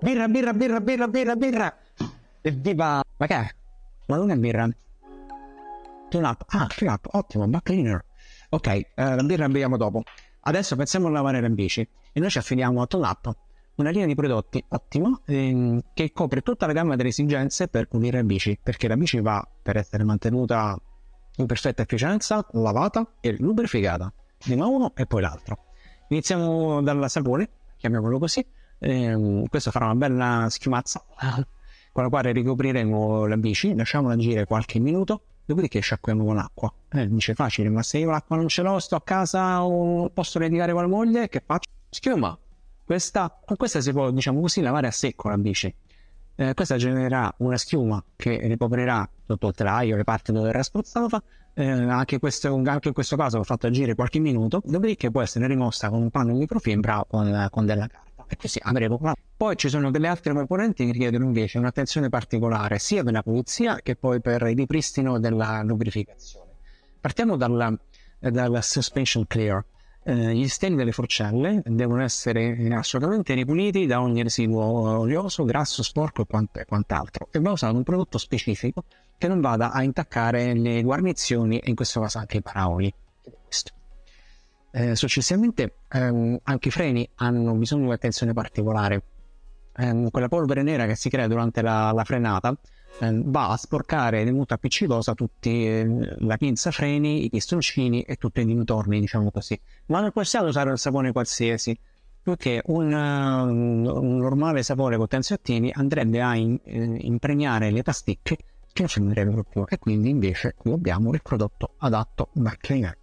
birra, birra, birra, birra, birra, birra. Evviva! Ma che? Ma non è birra. Tune up. Ah, tune up, ottimo, back cleaner. Ok, eh, la birra la beviamo dopo. Adesso pensiamo a lavare le bici e noi ci affiliamo a Tune Up, una linea di prodotti ottima ehm, che copre tutta la gamma delle esigenze per pulire le bici, perché la bici va per essere mantenuta in perfetta efficienza, lavata e lubrificata. Prima uno e poi l'altro. Iniziamo dal sapone, chiamiamolo così. Ehm, questo farà una bella schiumazza con la quale ricopriremo la bici, lasciamola agire qualche minuto, dopodiché sciacquiamo con l'acqua. Eh, dice facile, ma se io l'acqua non ce l'ho, sto a casa o posso litigare con la moglie, che faccio? Schiuma. Questa, con questa si può, diciamo così, lavare a secco la bici. Eh, questa genererà una schiuma che ricoprirà tutto il telaio, le parti dove era spruzzata. Eh, anche, questo, anche, in questo caso l'ho fatto agire qualche minuto, dopodiché può essere rimossa con un panno microfibra o con, con della carta e così avremo poi ci sono delle altre componenti che richiedono invece un'attenzione particolare sia per la pulizia che poi per il ripristino della lubrificazione partiamo dalla, dalla suspension clear eh, gli stemmi delle forcelle devono essere assolutamente ripuliti da ogni residuo olioso, grasso, sporco e, e quant'altro e va usato un prodotto specifico che non vada a intaccare le guarnizioni e in questo caso anche i paraoli. Questo. Eh, successivamente ehm, anche i freni hanno bisogno di attenzione particolare. Ehm, quella polvere nera che si crea durante la, la frenata ehm, va a sporcare di molto appiccicosa tutti eh, la pinza freni, i pistoncini e tutti i dintorni, diciamo così. Ma non possiamo usare un sapone qualsiasi, perché un, un, un normale sapone con tensiottini andrebbe a in, eh, impregnare le pasticche che non servirebbero più e quindi invece qui abbiamo il prodotto adatto da cleaner,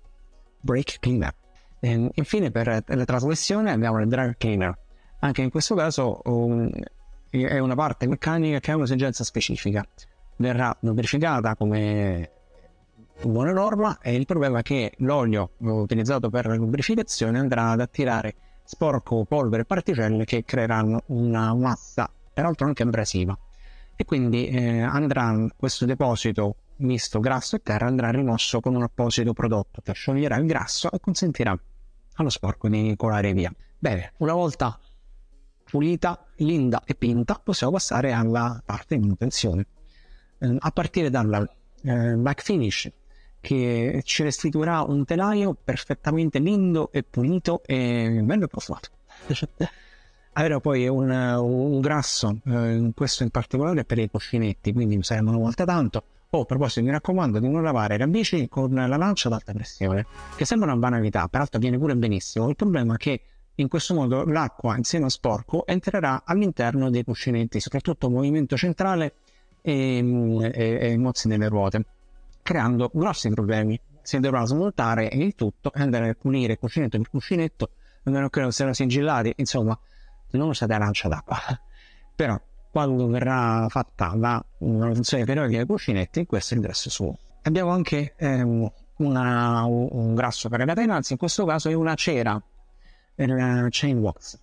brake cleaner. E ehm, infine per la trasmissione abbiamo il drag cleaner. Anche in questo caso um, è una parte meccanica che ha un'esigenza specifica. Verrà lubrificata come buona norma e il problema è che l'olio utilizzato per la lubrificazione andrà ad attirare sporco, polvere e particelle che creeranno una massa, peraltro anche abrasiva. E quindi eh, andrà questo deposito misto grasso e terra andrà rimosso con un apposito prodotto che scioglierà il grasso e consentirà allo sporco di colare via. Bene, una volta pulita, linda e pinta, possiamo passare alla parte di manutenzione. Eh, a partire dalla eh, back finish, che ci restituirà un telaio perfettamente lindo e pulito e bello profumato. Avremo poi un, un grasso, eh, questo in particolare per i cuscinetti, quindi saranno una volta tanto Oh, a proposito, mi raccomando di non lavare la bici con la lancia ad alta pressione, che sembra una banalità, peraltro viene pure benissimo. Il problema è che in questo modo l'acqua insieme a sporco entrerà all'interno dei cuscinetti, soprattutto movimento centrale e, e, e mozzi delle ruote, creando grossi problemi. Si dovrà smontare il tutto e andare a pulire cuscinetto per cuscinetto, a meno che non siano sigillati, insomma, non usate la lancia d'acqua. Però quando verrà fatta la manutenzione periodica dei cuscinetti, questo è il grasso suo. Abbiamo anche ehm, una, un grasso per la catena, anzi in questo caso è una cera per la chain wax.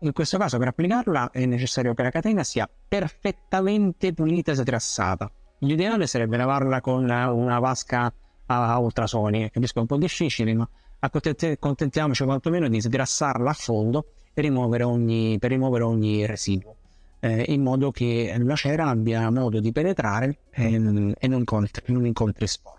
In questo caso per applicarla è necessario che la catena sia perfettamente pulita e strassata. L'ideale sarebbe lavarla con una vasca a ultrasoni, capisco è un po' difficile, ma accontentiamoci quantomeno di sgrassarla a fondo rimuovere ogni, per rimuovere ogni residuo eh, in modo che la cera abbia modo di penetrare e, e non, incontri, non incontri sporco.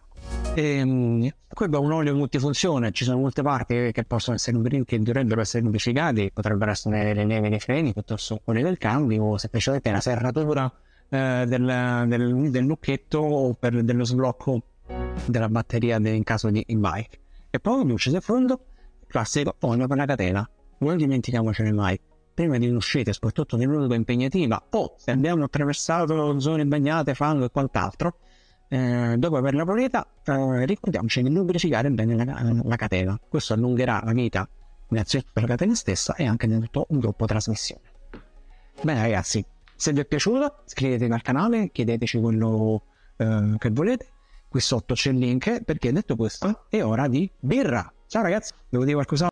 E, ehm, quello è un olio multifunzione, ci sono molte parti che possono essere che dovrebbero essere lubrificati, potrebbero essere le neve dei freni piuttosto quelle del cambio o semplicemente una serratura eh, del, del, del, lucchetto o per, dello sblocco della batteria de, in caso di bike. E poi luce di fondo, classico olio per la catena, non dimentichiamocene mai prima di un'uscita, soprattutto nell'unica impegnativa, o se abbiamo attraversato zone bagnate, fango e quant'altro, eh, dopo averla pulita, eh, ricordiamoci di lubrificare bene la, la, catena. Questo allungherà la vita innanzitutto per la catena stessa e anche nel un gruppo trasmissione. Bene ragazzi, se vi è piaciuto iscrivetevi al canale, chiedeteci quello eh, che volete. Qui sotto c'è il link perché detto questo è ora di birra. Ciao ragazzi, devo dire qualcos'altro?